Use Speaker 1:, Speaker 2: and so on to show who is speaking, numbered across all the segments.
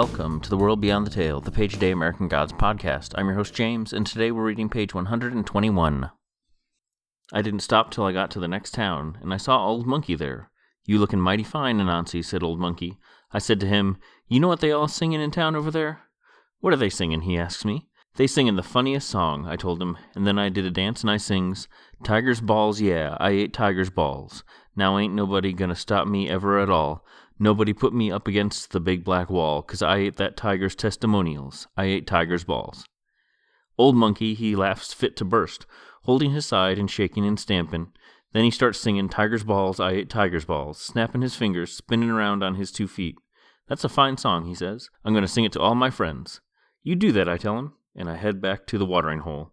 Speaker 1: Welcome to the World Beyond the Tale, the Page a Day American Gods podcast. I'm your host, James, and today we're reading page 121. I didn't stop till I got to the next town, and I saw Old Monkey there. You looking mighty fine, Anansi, said Old Monkey. I said to him, You know what they all singing in town over there? What are they singing? he asks me. They singin' the funniest song, I told him, and then I did a dance and I sings, Tiger's balls, yeah, I ate tiger's balls. Now ain't nobody gonna stop me ever at all. Nobody put me up against the big black wall, cause I ate that tiger's testimonials. I ate tiger's balls. Old monkey, he laughs fit to burst, holding his side and shaking and stamping. Then he starts singing Tiger's Balls, I Ate Tiger's Balls, snapping his fingers, spinning around on his two feet. That's a fine song, he says. I'm going to sing it to all my friends. You do that, I tell him, and I head back to the watering hole.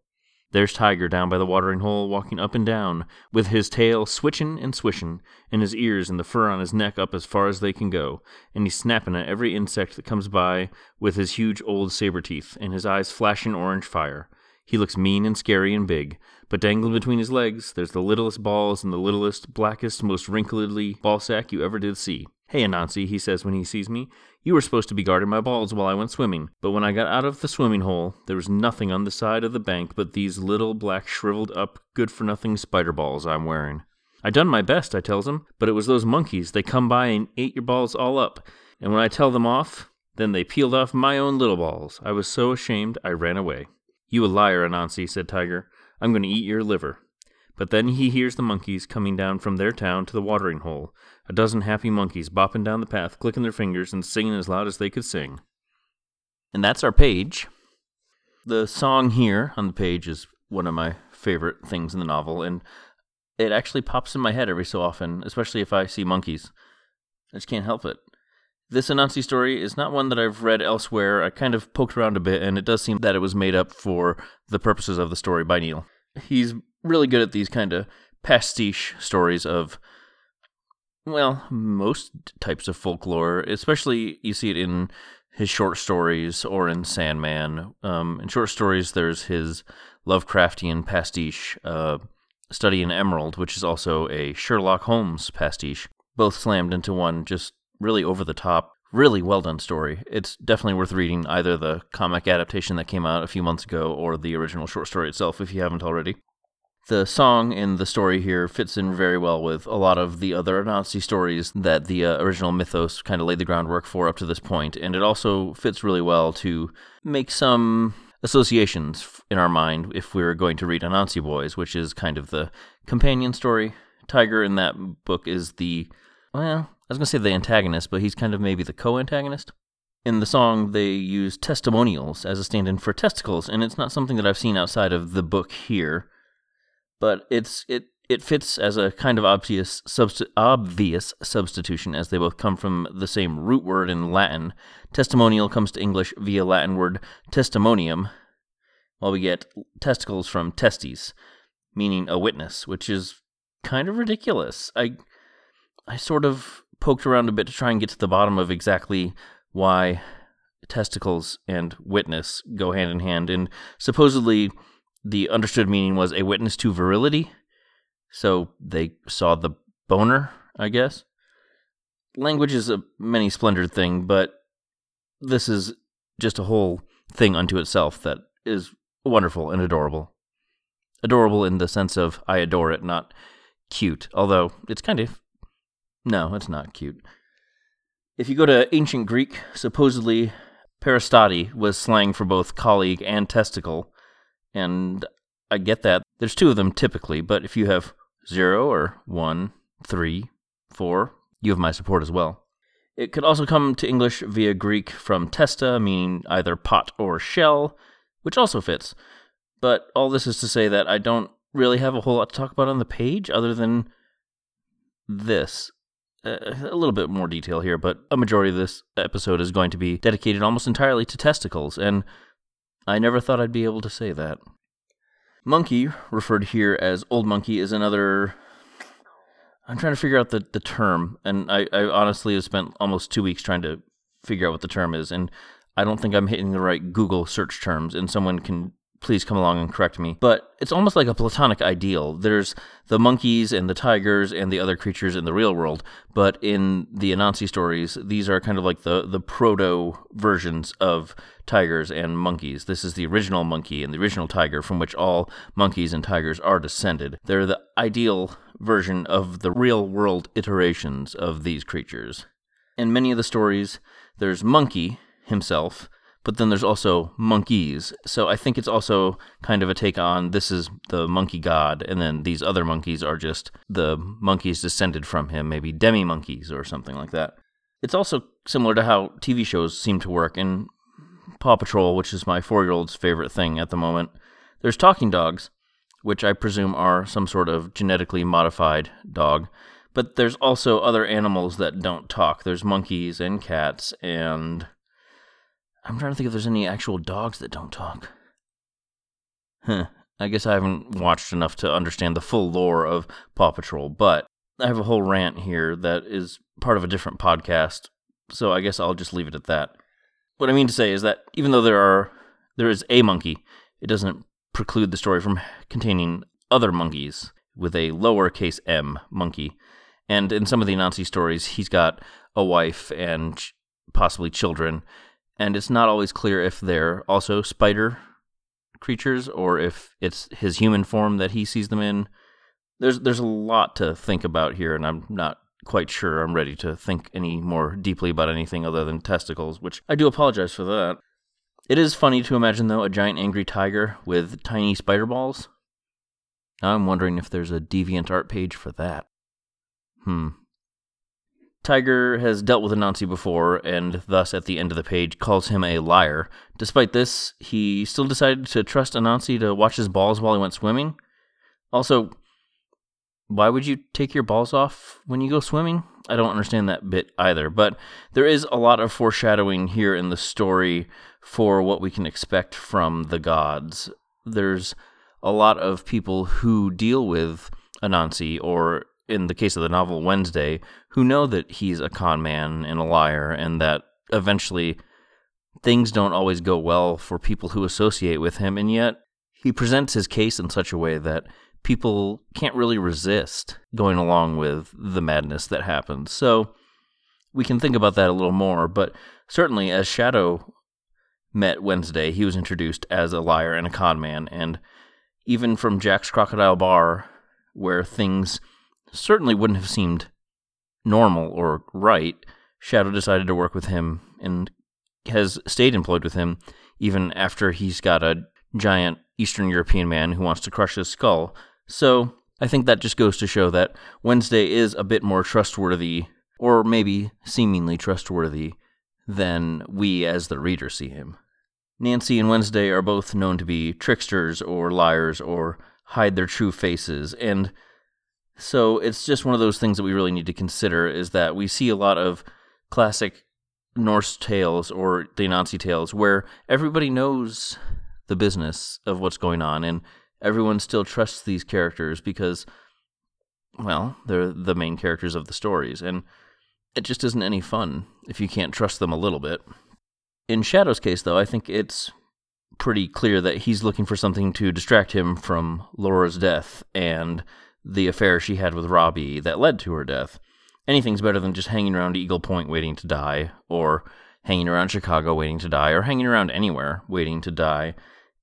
Speaker 1: There's Tiger down by the watering hole, walking up and down, with his tail switching and swishing, and his ears and the fur on his neck up as far as they can go, and he's snapping at every insect that comes by with his huge old saber teeth, and his eyes flashing orange fire. He looks mean and scary and big, but dangling between his legs, there's the littlest balls and the littlest, blackest, most wrinkledly ball sack you ever did see. Hey, Anansi, he says when he sees me, you were supposed to be guarding my balls while I went swimming, but when I got out of the swimming hole, there was nothing on the side of the bank but these little black shriveled up, good for nothing spider balls I'm wearing. I done my best, I tells him, but it was those monkeys. They come by and ate your balls all up, and when I tell them off, then they peeled off my own little balls. I was so ashamed I ran away. You a liar, Anansi, said Tiger. I'm going to eat your liver. But then he hears the monkeys coming down from their town to the watering hole, a dozen happy monkeys bopping down the path, clicking their fingers, and singing as loud as they could sing. And that's our page. The song here on the page is one of my favorite things in the novel, and it actually pops in my head every so often, especially if I see monkeys. I just can't help it. This Anansi story is not one that I've read elsewhere. I kind of poked around a bit, and it does seem that it was made up for the purposes of the story by Neil. He's really good at these kind of pastiche stories of, well, most types of folklore, especially you see it in his short stories or in Sandman. Um, in short stories, there's his Lovecraftian pastiche, uh, Study in Emerald, which is also a Sherlock Holmes pastiche, both slammed into one just really over the top, really well done story. It's definitely worth reading either the comic adaptation that came out a few months ago or the original short story itself if you haven't already. The song in the story here fits in very well with a lot of the other Anansi stories that the uh, original mythos kind of laid the groundwork for up to this point, and it also fits really well to make some associations in our mind if we are going to read Anansi Boys, which is kind of the companion story. Tiger in that book is the, well, I was going to say the antagonist, but he's kind of maybe the co antagonist. In the song, they use testimonials as a stand in for testicles, and it's not something that I've seen outside of the book here, but it's it it fits as a kind of obvious subst- obvious substitution as they both come from the same root word in Latin. Testimonial comes to English via Latin word testimonium, while we get testicles from testes, meaning a witness, which is kind of ridiculous. I I sort of poked around a bit to try and get to the bottom of exactly why testicles and witness go hand in hand. And supposedly, the understood meaning was a witness to virility. So they saw the boner, I guess. Language is a many splendored thing, but this is just a whole thing unto itself that is wonderful and adorable. Adorable in the sense of I adore it, not cute, although it's kind of no, it's not cute. If you go to ancient Greek, supposedly peristati was slang for both colleague and testicle, and I get that. There's two of them typically, but if you have zero or one, three, four, you have my support as well. It could also come to English via Greek from testa, meaning either pot or shell, which also fits. But all this is to say that I don't really have a whole lot to talk about on the page other than this uh, a little bit more detail here, but a majority of this episode is going to be dedicated almost entirely to testicles, and I never thought I'd be able to say that. Monkey, referred here as Old Monkey, is another. I'm trying to figure out the, the term, and I, I honestly have spent almost two weeks trying to figure out what the term is, and I don't think I'm hitting the right Google search terms, and someone can please come along and correct me. But it's almost like a platonic ideal. There's the monkeys and the tigers and the other creatures in the real world, but in the Anansi stories, these are kind of like the, the proto versions of tigers and monkeys. This is the original monkey and the original tiger from which all monkeys and tigers are descended. They're the ideal version of the real world iterations of these creatures. In many of the stories, there's Monkey himself but then there's also monkeys. So I think it's also kind of a take on this is the monkey god, and then these other monkeys are just the monkeys descended from him, maybe demi monkeys or something like that. It's also similar to how TV shows seem to work. In Paw Patrol, which is my four year old's favorite thing at the moment, there's talking dogs, which I presume are some sort of genetically modified dog. But there's also other animals that don't talk. There's monkeys and cats and I'm trying to think if there's any actual dogs that don't talk. Huh. I guess I haven't watched enough to understand the full lore of Paw Patrol, but I have a whole rant here that is part of a different podcast, so I guess I'll just leave it at that. What I mean to say is that even though there are there is a monkey, it doesn't preclude the story from containing other monkeys with a lowercase m monkey. And in some of the Anansi stories, he's got a wife and possibly children, and it's not always clear if they're also spider creatures or if it's his human form that he sees them in. There's there's a lot to think about here, and I'm not quite sure I'm ready to think any more deeply about anything other than testicles, which I do apologize for that. It is funny to imagine though a giant angry tiger with tiny spider balls. I'm wondering if there's a deviant art page for that. Hmm. Tiger has dealt with Anansi before, and thus at the end of the page calls him a liar. Despite this, he still decided to trust Anansi to watch his balls while he went swimming. Also, why would you take your balls off when you go swimming? I don't understand that bit either, but there is a lot of foreshadowing here in the story for what we can expect from the gods. There's a lot of people who deal with Anansi or in the case of the novel Wednesday, who know that he's a con man and a liar, and that eventually things don't always go well for people who associate with him, and yet he presents his case in such a way that people can't really resist going along with the madness that happens. So we can think about that a little more, but certainly as Shadow met Wednesday, he was introduced as a liar and a con man, and even from Jack's Crocodile Bar, where things certainly wouldn't have seemed normal or right, Shadow decided to work with him and has stayed employed with him even after he's got a giant Eastern European man who wants to crush his skull. So I think that just goes to show that Wednesday is a bit more trustworthy, or maybe seemingly trustworthy, than we as the reader see him. Nancy and Wednesday are both known to be tricksters or liars or hide their true faces, and so it's just one of those things that we really need to consider is that we see a lot of classic Norse tales or the Anansi tales where everybody knows the business of what's going on and everyone still trusts these characters because well, they're the main characters of the stories and it just isn't any fun if you can't trust them a little bit. In Shadow's case though, I think it's pretty clear that he's looking for something to distract him from Laura's death and the affair she had with Robbie that led to her death. Anything's better than just hanging around Eagle Point waiting to die, or hanging around Chicago waiting to die, or hanging around anywhere waiting to die.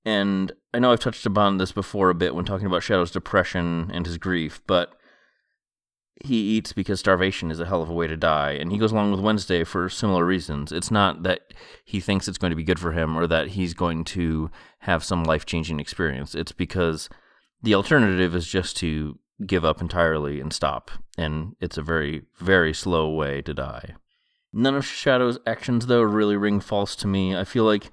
Speaker 1: And I know I've touched upon this before a bit when talking about Shadow's depression and his grief, but he eats because starvation is a hell of a way to die, and he goes along with Wednesday for similar reasons. It's not that he thinks it's going to be good for him or that he's going to have some life changing experience. It's because the alternative is just to give up entirely and stop, and it's a very, very slow way to die. None of Shadow's actions, though, really ring false to me. I feel like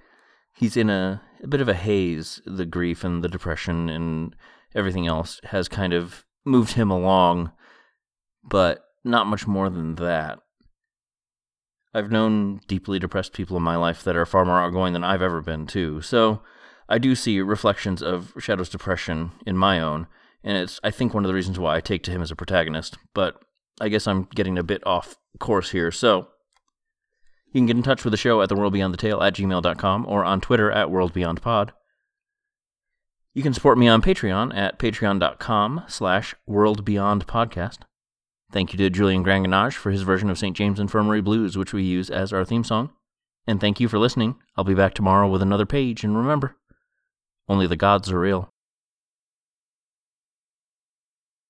Speaker 1: he's in a, a bit of a haze. The grief and the depression and everything else has kind of moved him along, but not much more than that. I've known deeply depressed people in my life that are far more outgoing than I've ever been, too. So I do see reflections of Shadow's depression in my own, and it's I think one of the reasons why I take to him as a protagonist. But I guess I'm getting a bit off course here. So you can get in touch with the show at the world beyond the tale at gmail.com or on Twitter at worldbeyondpod. You can support me on Patreon at patreon.com slash worldbeyondpodcast. Thank you to Julian Granganage for his version of St. James Infirmary Blues, which we use as our theme song. And thank you for listening. I'll be back tomorrow with another page, and remember, only the gods are real.